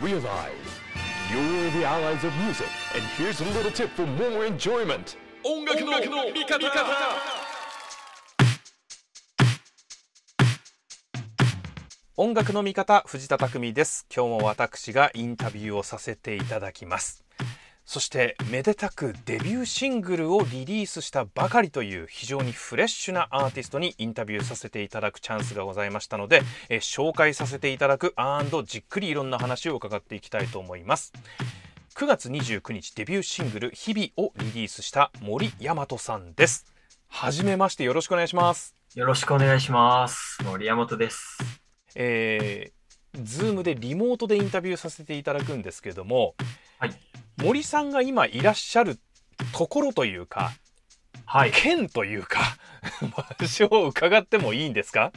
Realize you're the allies of music, and here's a little tip for more enjoyment. 音楽の味方音楽の味方藤田匠です今日も私がインタビューをさせていただきますそしてめでたくデビューシングルをリリースしたばかりという非常にフレッシュなアーティストにインタビューさせていただくチャンスがございましたので、えー紹介させていただくじっくりいろんな話を伺っていきたいと思います9月29日デビューシングル「日々」をリリースした森大和さんですはじめましてよろしくお願いしますよろしくお願いします。森山本です。えー、ズームでリモートでインタビューさせていただくんですけども、はい。森さんが今いらっしゃるところというかはい。県というか 場所を伺ってもいいんですか？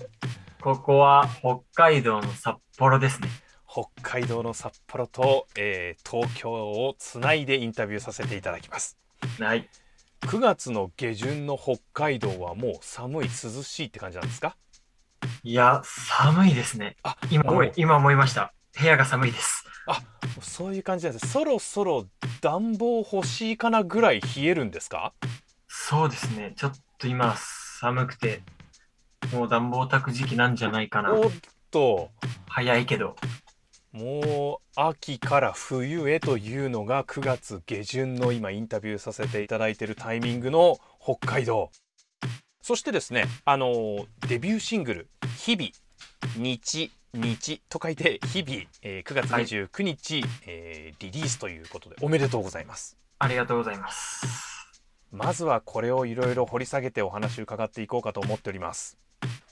ここは北海道の札幌ですね。北海道の札幌と、えー東京をつないでインタビューさせていただきますはい。9月の下旬の北海道はもう寒い涼しいって感じなんですか？いや、寒いですね。あ今思い今思いました。部屋が寒いです。そういう感じなんですそろそろ暖房欲しいかなぐらい冷えるんですか？そうですね。ちょっと今寒くて、もう暖房炊く時期なんじゃないかな。おっと早いけど。もう秋から冬へというのが9月下旬の今インタビューさせていただいているタイミングの北海道そしてですねあのデビューシングル「日々日日」と書いて「日々」えー9月29日、えーリリースということでおめでとうございますありがとうございます。まずはこれをいろいろ掘り下げてお話を伺っていこうかと思っております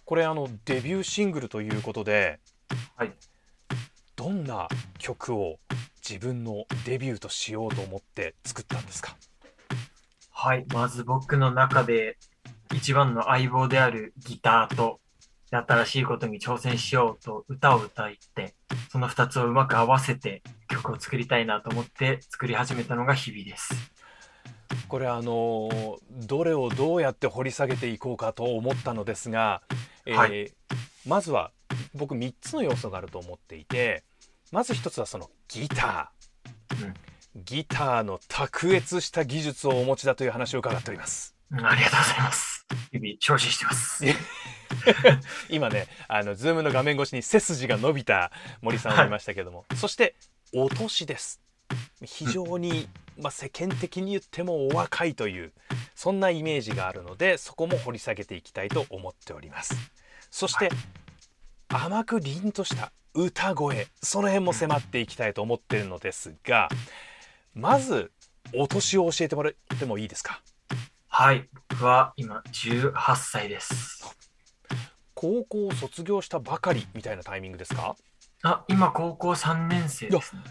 これあのデビューシングルということではい。どんな曲を自分のデビューとしようと思って作ったんですか？はい。まず僕の中で一番の相棒であるギターと新しいことに挑戦しようと歌を歌って、その二つをうまく合わせて曲を作りたいなと思って作り始めたのが日々です。これあのどれをどうやって掘り下げていこうかと思ったのですが、えーはいまずは僕3つの要素があると思っていてまず1つはそのギター、ギターの卓越した技術をお持ちだという話を伺っておりますうんありがとうございます。日々承知してます。今ねあのズームの画面越しに背筋が伸びた森さんを見ましたけども、そしてお年です。非常に、まあ、世間的に言ってもお若いというそんなイメージがあるのでそこも掘り下げていきたいと思っております。そして、甘く凛とした歌声その辺も迫っていきたいと思っているのですがまずお年を教えてもらってもいいですか？はい。僕は今18歳です。高校を卒業したばかりみたいなタイミングですか？あ、今高校3年生ですね。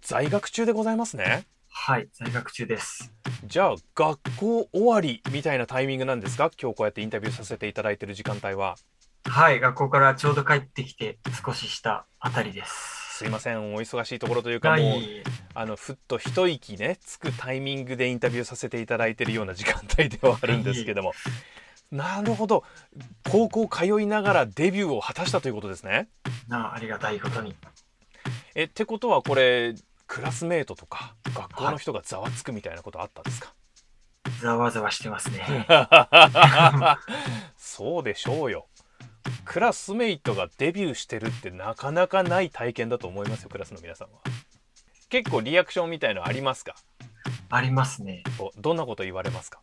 在学中でございますねはい。在学中です。じゃあ学校終わりみたいなタイミングなんですか？今日こうやってインタビューさせていただいている時間帯ははい。学校からちょうど帰ってきて少ししたあたりです。すいません。お忙しいところというかはもうい。あのふっと一息ねつくタイミングでインタビューさせていただいているような時間帯ではあるんですけども。なるほど。高校通いながらデビューを果たしたということですね。なあ、ありがたいことに。えってことはこれクラスメートとか学校の人がざわつくみたいなことあったんですか、ざわざわしてますね。そうでしょうよクラスメイトがデビューしてるってなかなかない体験だと思いますよクラスの皆さんは結構リアクションみたいのありますか？ありますね。おどんなこと言われますか？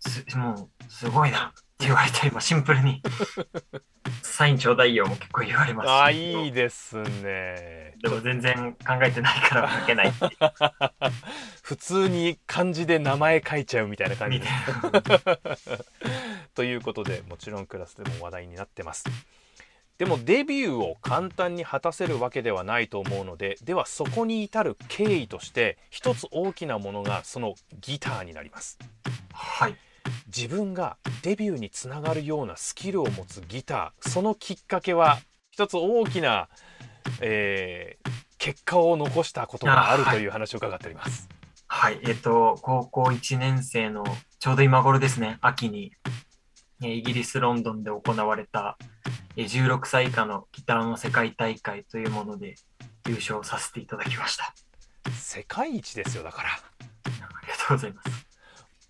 す、もう、すごいなって言われたりもシンプルに。サインちょうだいよも結構言われます。あいいですねでも全然考えてないから書けないって。普通に漢字で名前書いちゃうみたいな感じみで。ということでもちろんクラスでも話題になってますでもデビューを簡単に果たせるわけではないと思うのでではそこに至る経緯として一つ大きなものがそのギターになりますはい。自分がデビューにつながるようなスキルを持つギターそのきっかけは一つ大きな、えー結果を残したことがあるという話を伺っております。はい。えっと、高校1年生のちょうど今頃ですね、秋に、えーイギリス・ロンドンで行われた、えー16歳以下のギターの世界大会というもので、優勝させていただきました。世界一ですよだからありがとうございます。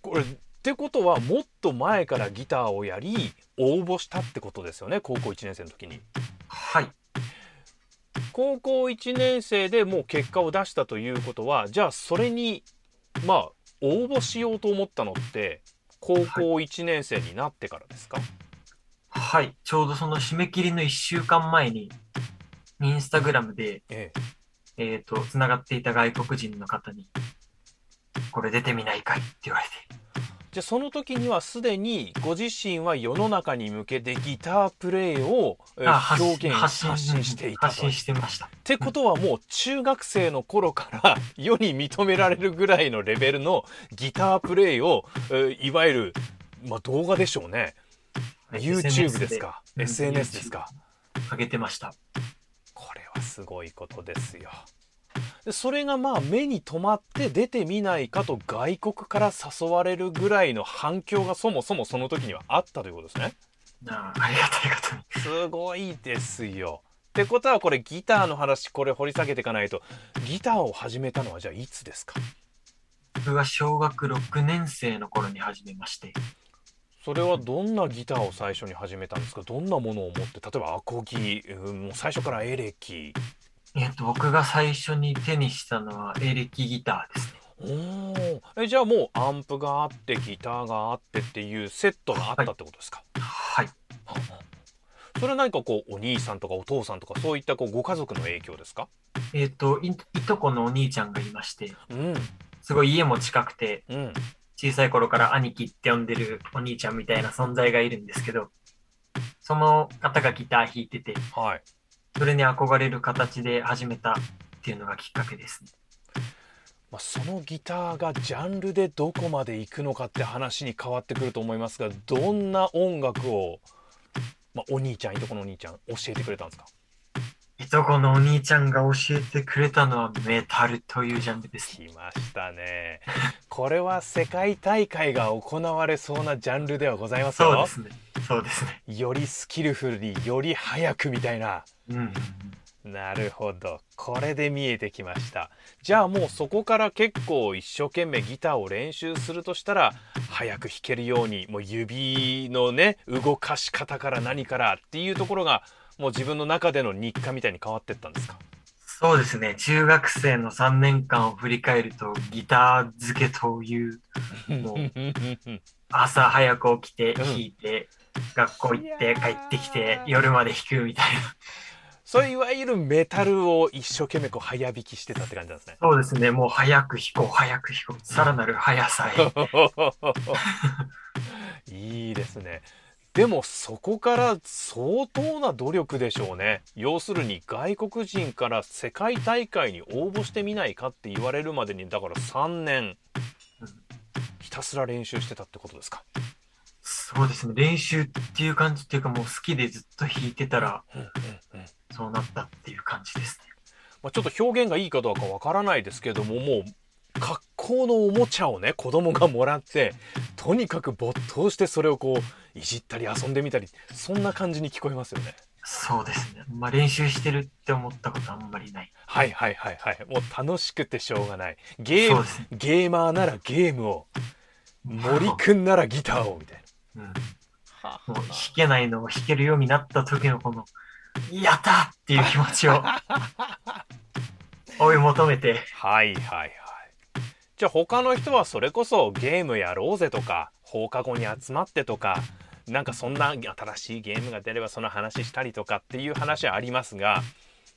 これってことはもっと前からギターをやり応募したってことですよね高校1年生の時にはい。高校1年生でもう結果を出したということはじゃあそれにまあ応募しようと思ったのって高校1年生になってからですか、はい。ちょうどその締め切りの1週間前に、インスタグラムで、えええっ、と、つながっていた外国人の方に、これ出てみないかいって言われて。じゃあその時にはすでにご自身は世の中に向けてギタープレイを表現発信発信していたと。発信してました。ってことはもう中学生の頃から 世に認められるぐらいのレベルのギタープレイを、えーいわゆる、まあ、動画でしょうね YouTube ですか？SNS ですか？上げてました。これはすごいことですよでそれがまあ目に留まって出てみないかと外国から誘われるぐらいの反響がそもそもその時にはあったということですね。あありがたいことに。すごいですよってことはこれギターの話これ掘り下げていかないと。ギターを始めたのはじゃあいつですか？僕が小学6年生の頃に始めまして、それはどんなギターを最初に始めたんですか？どんなものを持って例えばアコギ、うんもう最初からエレキえっ、と、僕が最初に手にしたのはエレキギターですね。おー。えじゃあもうアンプがあってギターがあってっていうセットがあったってことですか、はい。それは何かこうお兄さんとかお父さんとかそういったこうご家族の影響ですか？えっ、とい、いとこのお兄ちゃんがいまして、うん。すごい家も近くて、うん。小さい頃から兄貴って呼んでるお兄ちゃんみたいな存在がいるんですけど、その方がギター弾いてて、はいそれに憧れる形で始めたっていうのがきっかけですね。まあ、そのギターがジャンルでどこまで行くのかって話に変わってくると思いますがどんな音楽を、まあ、お兄ちゃんいとこのお兄ちゃん教えてくれたんですか？いとこのお兄ちゃんが教えてくれたのはメタルというジャンルです。来ましたねこれは世界大会が行われそうなジャンルではございますよそうですね。そうですね。よりスキルフルにより早くみたいなうん。なるほどこれで見えてきましたじゃあもうそこから結構一生懸命ギターを練習するとしたら早く弾けるようにもう指のね動かし方から何からっていうところがもう自分の中での日課みたいに変わってったんですか？そうですね。中学生の3年間を振り返ると、ギター漬けという、もう朝早く起きて弾いて、学校行って帰ってきて夜まで弾くみたいな。そういわゆるメタルを一生懸命こう早弾きしてたって感じなんですねそうですね。もう早く弾こう、早く弾こう。さらなる速さへ。いいですねでもそこから相当な努力でしょうね要するに外国人から世界大会に応募してみないかって言われるまでにだから3年ひたすら練習してたってことですか、そうですね。練習っていう感じっていうか、もう好きでずっと弾いてたら、そうなったっていう感じですね。まあ、ちょっと表現がいいかどうかわからないですけどももう格好のおもちゃをね子供がもらってとにかく没頭してそれをこういじったり遊んでみたりそんな感じに聞こえますよね。そうですね。まあ練習してるって思ったことあんまりない。はいはいはいはいもう楽しくてしょうがないゲームね。ゲーマーならゲームを森くんならギターをみたいうん。な。もう弾けないのを弾けるようになった時のこの、やったーっていう気持ちを 追い求めて、はいはいはい。じゃあ他の人はそれこそゲームやろうぜとか放課後に集まってとかなんかそんな新しいゲームが出ればその話したりとかっていう話はありますが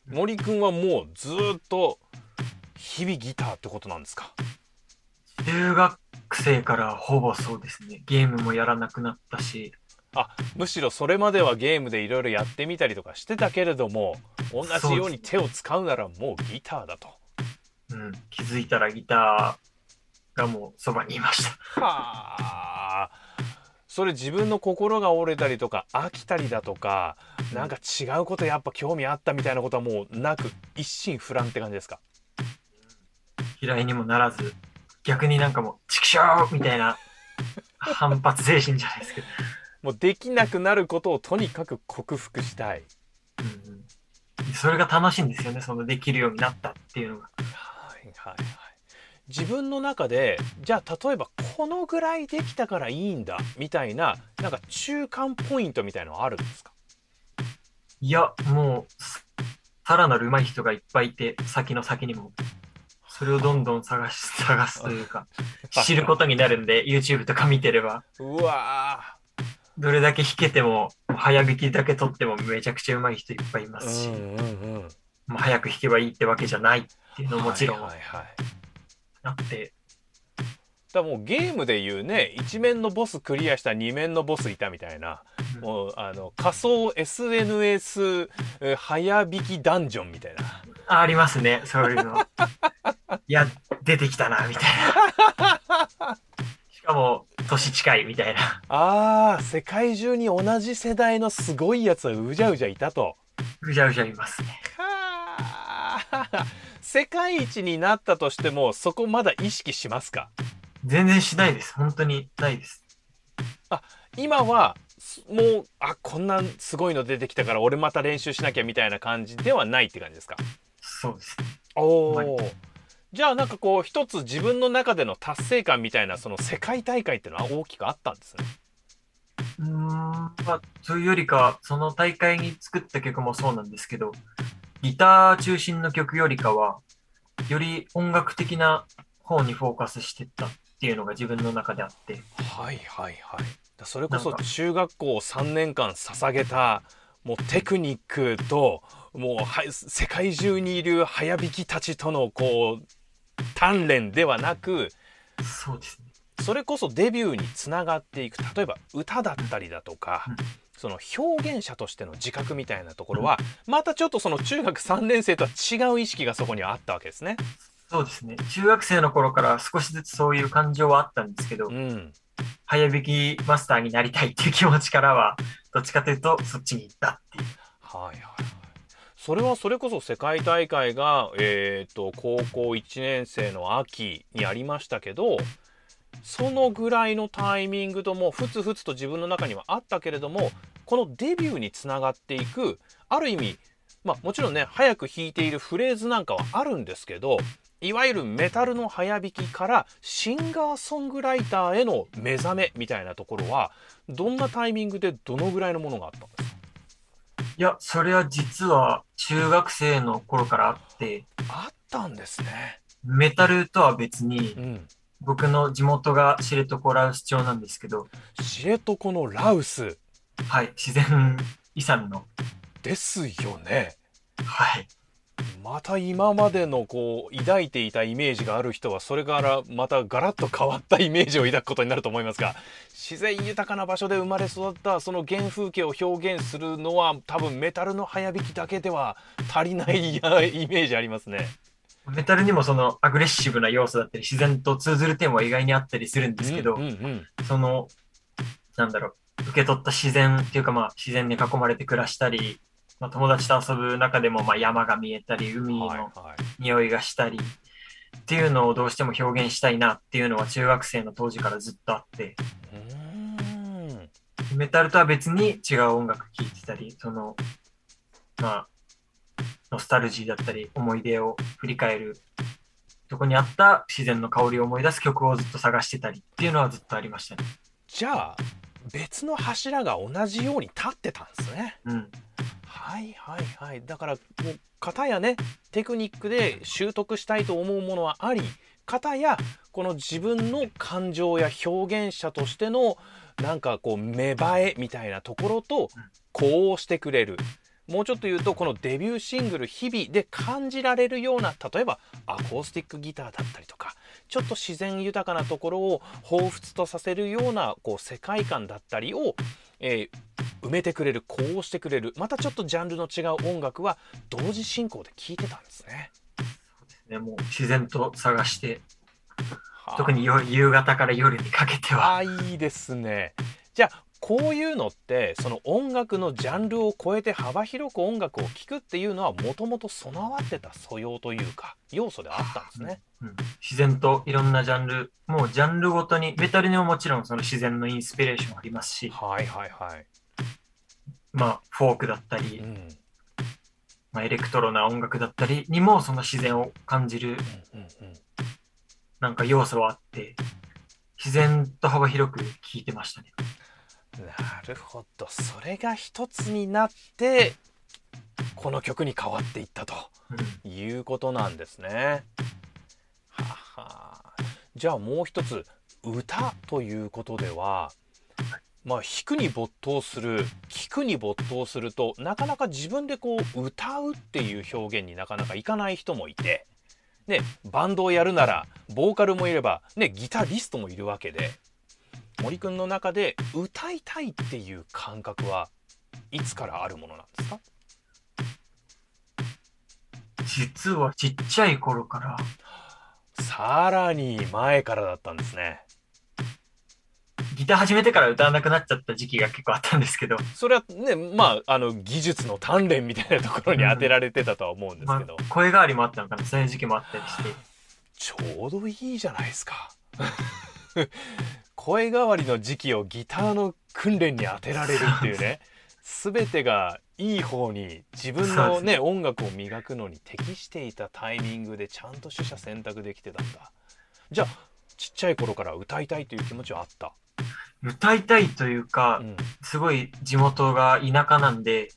森くんはもうずーっと日々ギターってことなんですか？中学生からほぼそうですね。ゲームもやらなくなったし、あむしろそれまではゲームでいろいろやってみたりとかしてたけれども同じように手を使うならもうギターだと。うん、気づいたらギターがもうそばにいました。はあそれ自分の心が折れたりとか飽きたりだとかなんか違うことやっぱ興味あったみたいなことはもうなく一心不乱って感じですか？嫌いにもならず、逆になんかもう、チキショーみたいな反発精神じゃないですけど、もうできなくなることをとにかく克服したいうんうん、それが楽しいんですよね。そのできるようになったっていうのが。はいはいはい自分の中でじゃあ例えばこのぐらいできたからいいんだみたいななんか中間ポイントみたいのはあるんですか？いや、もう、さらなる上手い人がいっぱいいて、先の先にも。それをどんどん探し、探すというか、知ることになるんで、YouTube とか見てれば、うわどれだけ弾けても、早弾きだけ取ってもめちゃくちゃ上手い人いっぱいいまーすし、うんうんうん。もう早く弾けばいいってわけじゃないっていうのももちろんはい。はいって、だもうゲームでいうね一面のボスクリアした二面のボスいたみたいなうん。もうあの仮想 SNS えー早弾きダンジョンみたいな。あありますね、そういうの。いや、出てきたな、みたいな。しかも、年近いみたいな。あー世界中に同じ世代のすごいやつはうじゃうじゃいたと。ぐじゃぐじゃいますね。はあ世界一になったとしてもそこまだ意識しますか？全然しないです。本当にないです。今はすもうあこんなすごいの出てきたから俺また練習しなきゃみたいな感じではないって感じですか？そうです。おはいおじゃあなんかこう一つ自分の中での達成感みたいなその世界大会っていうのは大きくあったんですね。うーん、まあ、そういうよりか、その大会に作った曲もそうなんですけど、ギター中心の曲よりかは、より音楽的な方にフォーカスしてったっていうのが自分の中であって、はいはいはい。だそれこそ中学校3年間捧げたもうテクニックともうは世界中にいる早弾きたちとのこう鍛錬ではなくそうですね。それこそデビューにつながっていく例えば歌だったりだとか、うんその表現者としての自覚みたいなところは、またちょっとその中学3年生とは違う意識がそこにはあったわけですね。そうですね。中学生の頃から少しずつそういう感情はあったんですけどう、ん、早弾きマスターになりたいっていう気持ちからは、どっちかというとそっちに行ったっていう。はいはいはい。それはそれこそ世界大会が、えー、と高校1年生の秋にありましたけどそのぐらいのタイミングともふつふつと自分の中にはあったけれどもこのデビューにつながっていくある意味まあもちろんね早く弾いているフレーズなんかはあるんですけどいわゆるメタルの早弾きからシンガーソングライターへの目覚めみたいなところはどんなタイミングでどのぐらいのものがあったんですか？いや、それは実は中学生の頃からあって、あったんですね。メタルとは別にう、ん。僕の地元が知床羅臼町なんですけど、知床のラウスはい、自然遺産の、ですよね。はい、また今までのこう抱いていたイメージがある人はそれからまたガラッと変わったイメージを抱くことになると思いますが 自然豊かな場所で生まれ育ったその原風景を表現するのは多分メタルの早弾きだけでは足りないやイメージありますね。メタルにもそのアグレッシブな要素だったり、自然と通ずる点は意外にあったりするんですけど、うんうんうんその、なんだろう、受け取った自然っていうかまあ自然に囲まれて暮らしたり、まあ、友達と遊ぶ中でもまあ山が見えたり、海はいのはい匂いがしたり、っていうのをどうしても表現したいなっていうのは中学生の当時からずっとあって、メタルとは別に違う音楽聴いてたり、その、まあ、ノスタルジーだったり、思い出を振り返る、そこにあった自然の香りを思い出す曲をずっと探してたりっていうのはずっとありましたね。じゃあ別の柱が同じように立ってたんですね。うん。はいはいはい。だからもう片やねテクニックで習得したいと思うものはあり片やこの自分の感情や表現者としてのなんかこう芽生えみたいなところと呼応してくれる。もうちょっと言うとこのデビューシングル「日々」で感じられるような例えばアコースティックギターだったりとかちょっと自然豊かなところを彷彿とさせるようなこう世界観だったりを、えー埋めてくれる呼応してくれるまたちょっとジャンルの違う音楽は同時進行で聴いてたんですね。ね、もう自然と探して、はあ特に夜夕方から夜にかけては、あいいですね。じゃあこういうのってその音楽のジャンルを超えて幅広く音楽を聴くっていうのはもともと備わってた素養というか要素であったんですね。うん自然といろんなジャンル、もうジャンルごとに、メタルにももちろんその自然のインスピレーションありますし、はいはいはい。まあ、フォークだったりう、ん、まあ、エレクトロな音楽だったりにもその自然を感じるなんか要素はあって、自然と幅広く聴いてましたね。なるほど。それが一つになってこの曲に変わっていったとうん。いうことなんですね。ははじゃあもう一つ歌ということではまあ弾くに没頭する聞くに没頭するとなかなか自分でこう歌うっていう表現になかなかいかない人もいて、ね、バンドをやるならボーカルもいれば、ね、ギタリストもいるわけで森くんの中で歌いたいっていう感覚はいつからあるものなんですか？実はちっちゃい頃から、さらに前からだったんですね。ギター始めてから歌わなくなっちゃった時期が結構あったんですけど、それはねまああの技術の鍛錬みたいなところに当てられてたとは思うんですまけど、あ、声変わりもあったのかな、そういう時期もあったりして、ちょうどいいじゃないですか。声変わりの時期をギターの訓練に当てられるっていうね全てがいい方に自分のね。音楽を磨くのに適していたタイミングでちゃんと取捨選択できてたんだ。じゃあちっちゃい頃から歌いたいという気持ちはあった、歌いたいというかう、ん、すごい地元が田舎なんで、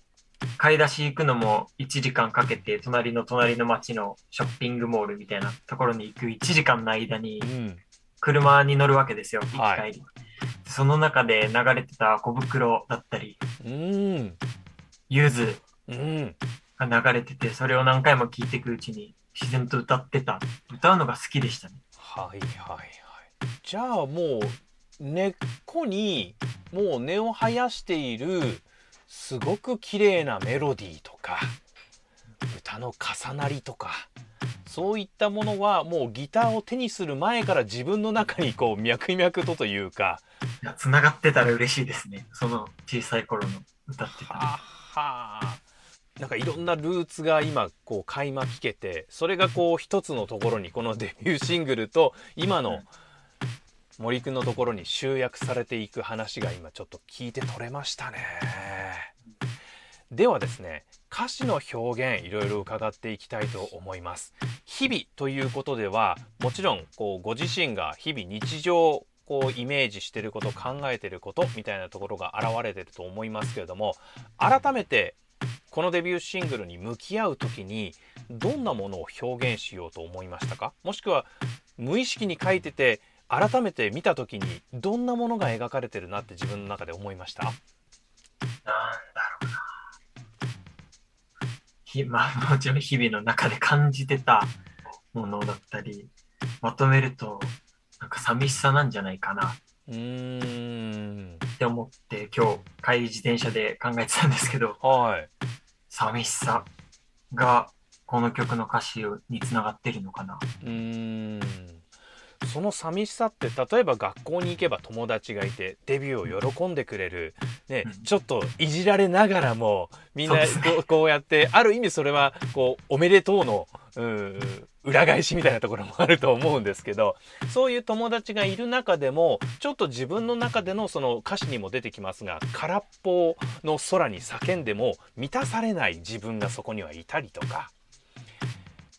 買い出し行くのも1時間かけて、隣の隣の町のショッピングモールみたいなところに行く1時間の間にうん、車に乗るわけですよ、行はいき帰り。その中で流れてた小袋だったり、うんゆずうんが流れてて、それを何回も聴いていくうちに自然と歌ってた。歌うのが好きでしたね。はいはいはいじゃあもう根っこにもう根を生やしているすごく綺麗なメロディーとか歌の重なりとかそういったものはもうギターを手にする前から自分の中にこう脈々とというかいや繋がってたら嬉しいですね。その小さい頃の歌ってたの。ははなんかいろんなルーツが今こう垣間聞けてそれがこう一つのところにこのデビューシングルと今の森くんのところに集約されていく話が今ちょっと聞いて取れましたね。ではですね歌詞の表現いろいろ伺っていきたいと思います。日々ということではもちろんこうご自身が日々日常こうイメージしてること考えてることみたいなところが現れてると思いますけれども改めてこのデビューシングルに向き合う時にどんなものを表現しようと思いましたか？もしくは無意識に書いてて改めて見た時にどんなものが描かれてるなって自分の中で思いました？なんだろうな。ひ まあ、もちろん日々の中で感じてたものだったり、まとめると、なんか寂しさなんじゃないかな。うーん。って思って、今日帰り自転車で考えてたんですけど、はい。寂しさがこの曲の歌詞につながってるのかな。うーんその寂しさって例えば学校に行けば友達がいてデビューを喜んでくれる、ねうんちょっといじられながらもみんなこうやってある意味それはこうおめでとうのうん裏返しみたいなところもあると思うんですけどそういう友達がいる中でもちょっと自分の中でのその歌詞にも出てきますが空っぽの空に叫んでも満たされない自分がそこにはいたりとか。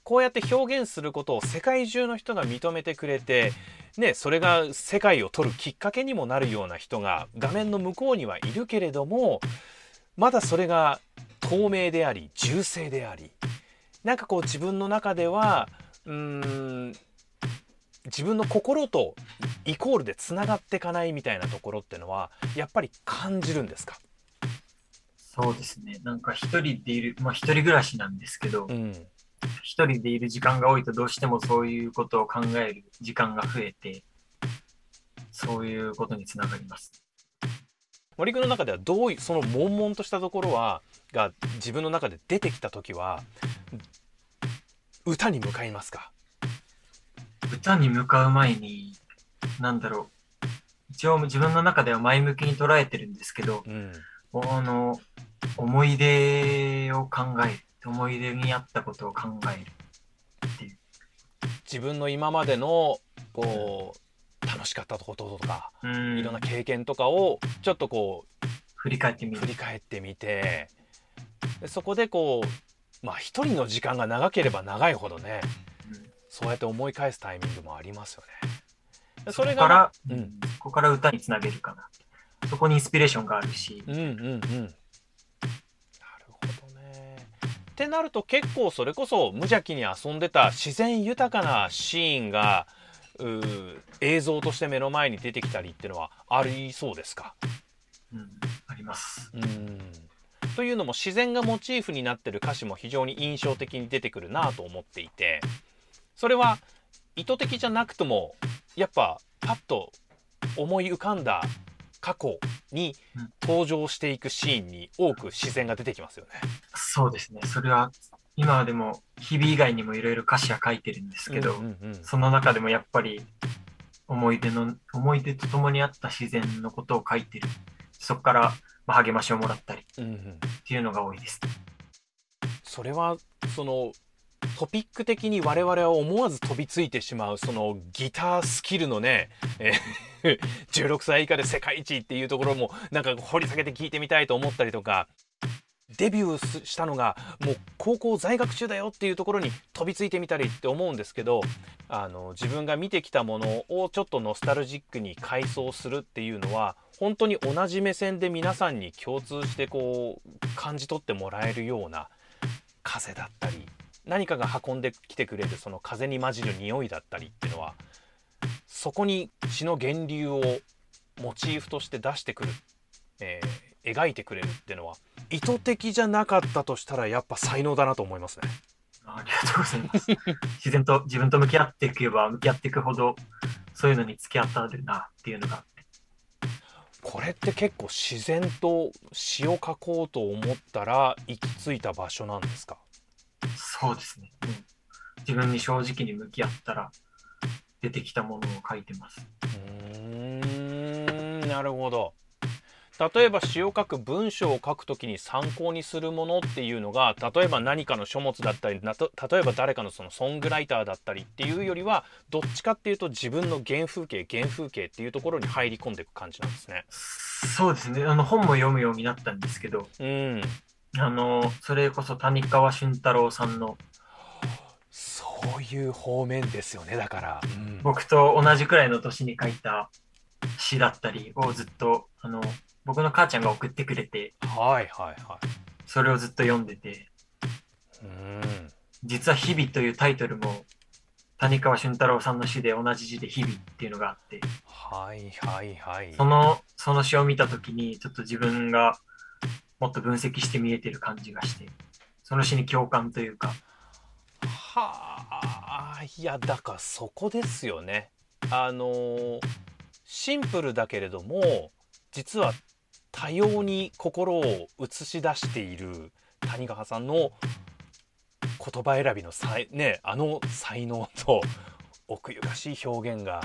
こうやって表現することを世界中の人が認めてくれて、ね、それが世界を取るきっかけにもなるような人が画面の向こうにはいるけれどもまだそれが透明であり銃声でありなんかこう自分の中ではうーん自分の心とイコールでつながっていかないみたいなところってのはやっぱり感じるんですか、そうですね。なんか一人でいる、まあ一人暮らしなんですけどう、ん一人でいる時間が多いとどうしてもそういうことを考える時間が増えて、そういうことにつながります。森君の中ではどういうその悶々としたところはが自分の中で出てきた時は歌に向かいますか？歌に向かう前に、なんだろう。一応自分の中では前向きに捉えてるんですけど、うんあの、思い出を考える。思い出にあったことを考える。っていう。自分の今までのこう楽しかったこととかうんいろんな経験とかをちょっとこ振り返ってみ振。り返ってみてでそこでこうまあ一人の時間が長ければ長いほどねうんそうやって思い返すタイミングもありますよね。そそれがこから、ううんん、そこから歌につなげるかな。そこにインスピレーションがあるし、うんうんうん。ってなると結構それこそ無邪気に遊んでた自然豊かなシーンが映像として目の前に出てきたりっていうのはありそうですか？うん、あります。うんというのも自然がモチーフになってる歌詞も非常に印象的に出てくるなと思っていてそれは意図的じゃなくともやっぱパッと思い浮かんだ過去に登場していくシーンに多く自然が出てきますよね。そうですね。それは、今はでも、日々以外にもいろいろ歌詞は書いてるんですけど、うんうんうんその中でもやっぱり、思い出の、思い出と共にあった自然のことを書いてる。そこから、まあ、励ましをもらったりっうんうんていうのが多いです。それはそのトピック的に我々は思わず飛びついてしまうそのギタースキルのね、え 16歳以下で世界一っていうところもなんか掘り下げて聞いてみたいと思ったりとか。デビューしたのがもう高校在学中だよっていうところに飛びついてみたりって思うんですけどあの自分が見てきたものをちょっとノスタルジックに回想するっていうのは本当に同じ目線で皆さんに共通してこう感じ取ってもらえるような風だったり何かが運んできてくれるその風に混じる匂いだったりっていうのはそこに血の源流をモチーフとして出してくる、えー描いてくれるっていうのは意図的じゃなかったとしたらやっぱ才能だなと思いますね。ありがとうございます。自然と、自分と向き合っていけば、向き合っていくほど、そういうのに付き合ったるなっていうのが、これって結構自然と詩を書こうと思ったら行き着いた場所なんですか？そうですね。うん自分に正直に向き合ったら、出てきたものを書いてます。うーんなるほど例えば詩を書く文章を書くときに参考にするものっていうのが例えば何かの書物だったりなと例えば誰かのそのソングライターだったりっていうよりはどっちかっていうと自分の原風景原風景っていうところに入り込んでいく感じなんですね。そうですね。あの、本も読むようになったんですけど、うんあの、それこそ谷川俊太郎さんの、そういう方面ですよねだから。うん僕と同じくらいの年に書いた詩だったりをずっと、あの、僕の母ちゃんが送ってくれて、はいはいはい。それをずっと読んでて、うん実は日々というタイトルも、谷川俊太郎さんの詩で同じ字で日々っていうのがあって、はいはいはい。その、その詩を見たときに、ちょっと自分がもっと分析して見えてる感じがして、その詩に共感というか、はあいやだからそこですよね。あのシンプルだけれども実は多様に心を映し出している谷川さんの言葉選びの才,、ね、あの才能と奥ゆかしい表現が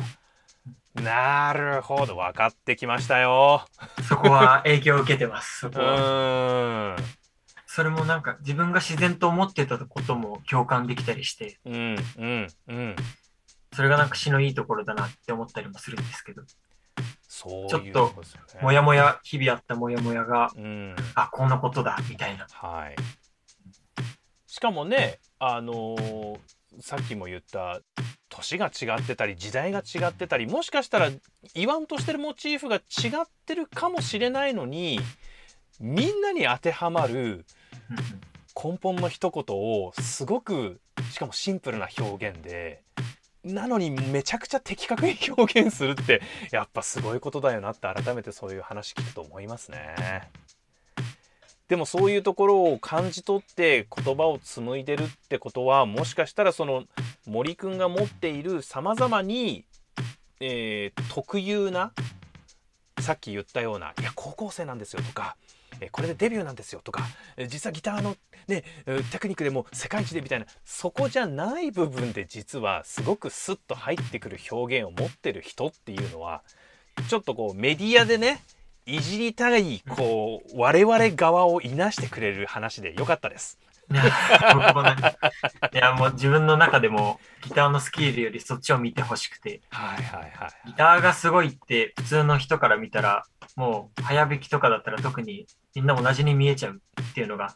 なるほど分かってきましたよ。そこは影響を受けてます、そうこは。それもなんか自分が自然と思ってたことも共感できたりして、うんうんうんそれがなんか詩のいいところだなって思ったりもするんですけど、そういうちょっと。もやもや、日々あったもやもやが、うんあ、こんなことだ、みたいな。はい。しかもね、あのーさっきも言った年が違ってたり時代が違ってたりもしかしたら言わんとしてるモチーフが違ってるかもしれないのにみんなに当てはまる根本の一言をすごくしかもシンプルな表現でなのにめちゃくちゃ的確に表現するってやっぱすごいことだよなって改めてそういう話聞くと思いますね。でもそういうところを感じ取って言葉を紡いでるってことはもしかしたらその森くんが持っているさまざまに、えー特有なさっき言ったような「いや高校生なんですよ」とか「えーこれでデビューなんですよ」とか実はギターの、ね、テクニックでも世界一でみたいなそこじゃない部分で実はすごくスッと入ってくる表現を持ってる人っていうのはちょっとこうメディアでねいじりたいこう我々側をいなしてくれる話でよかったです。いや僕もう自分の中でもギターのスキルよりそっちを見てほしくて、はいはいはい。ギターがすごいって普通の人から見たら、もう早弾きとかだったら特にみんな同じに見えちゃうっていうのが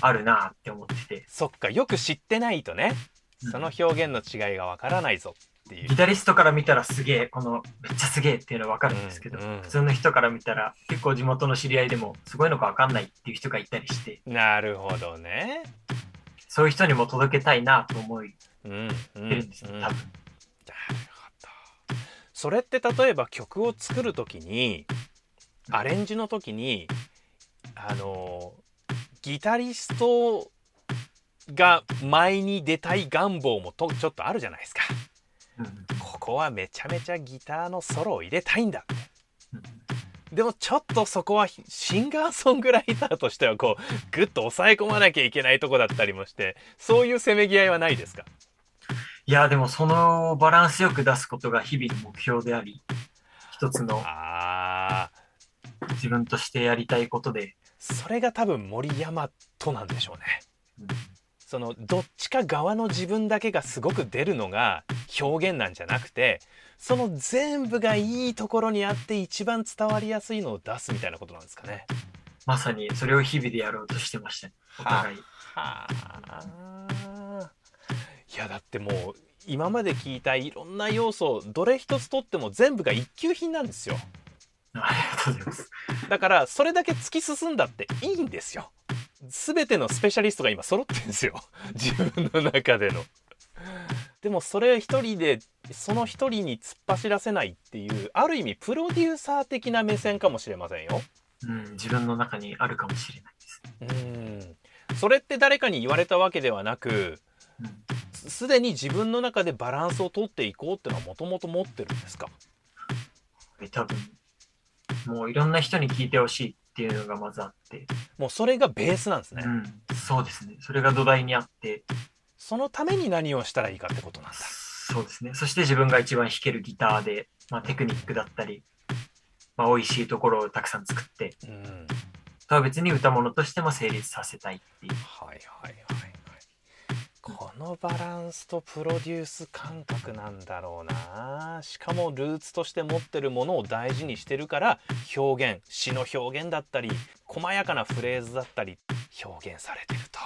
あるなって思ってて。そっかよく知ってないとねうんその表現の違いがわからないぞっていう。ギタリストから見たらすげえ、このめっちゃすげえっていうのはわかるんですけど、うんうん。普通の人から見たら結構地元の知り合いでもすごいのかわかんないっていう人がいたりして、なるほどね。そういう人にも届けたいなと思いうんうんてるんですよ、うん。多分。なるほど。それって例えば曲を作る時にアレンジの時にあのギタリストが前に出たい願望もとちょっとあるじゃないですか。うんここはめちゃめちゃギターのソロを入れたいんだ。でもちょっとそこはシンガーソングライターとしてはこうグッと抑え込まなきゃいけないとこだったりもしてそういうせめぎ合いはないですか？いや、でもそのバランスよく出すことが日々の目標であり、一つの自分としてやりたいことで、それが多分森山となんでしょうね。うんそのどっちか側の自分だけがすごく出るのが表現なんじゃなくてその全部がいいところにあって一番伝わりやすいのを出すみたいなことなんですかねまさにそれを日々でやろうとしてましたね。お互い。はあいやだってもう今まで聞いたいろんな要素どれ一つとっても全部が一級品なんですよ ありがとうございます。だからそれだけ突き進んだっていいんですよ全てのスペシャリストが今揃ってるんですよ。自分の中での。でもそれ一人でその一人に突っ走らせないっていうある意味プロデューサー的な目線かもしれませんよ。うん、自分の中にあるかもしれないです。うん。それって誰かに言われたわけではなくうんすすでに自分の中でバランスを取っていこうってのはもともと持ってるんですか？で多分、もういろんな人に聞いてほしいっていうのがまずあって、もうそれがベースなんですね、うん、そうですね。それが土台にあって、そのために何をしたらいいかってことなんだ。そうですね。そして自分が一番弾けるギターで、まあ、テクニックだったり、まあ、美味しいところをたくさん作って、うん。とは別に歌物としても成立させたいっていう。はいはいはいはいこのバランスとプロデュース感覚なんだろうな。しかもルーツとして持ってるものを大事にしてるから表現。詩の表現だったり細やかなフレーズだったり表現されてると。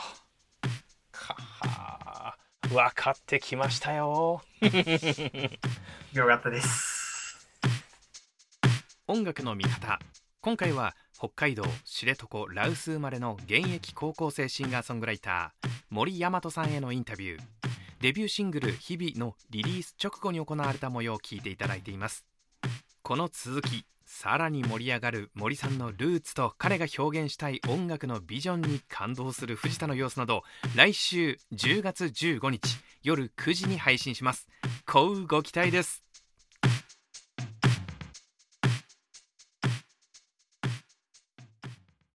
かは分かってきましたよ。よかったです。音楽の見方。今回は北海道知床羅臼生まれの現役高校生シンガーソングライター森大和さんへのインタビュー。デビューシングル「日々」のリリース直後に行われた模様を聞いていただいています。この続きさらに盛り上がる森さんのルーツと彼が表現したい音楽のビジョンに感動する藤田の様子など来週10月15日夜9時に配信します。こうご期待です。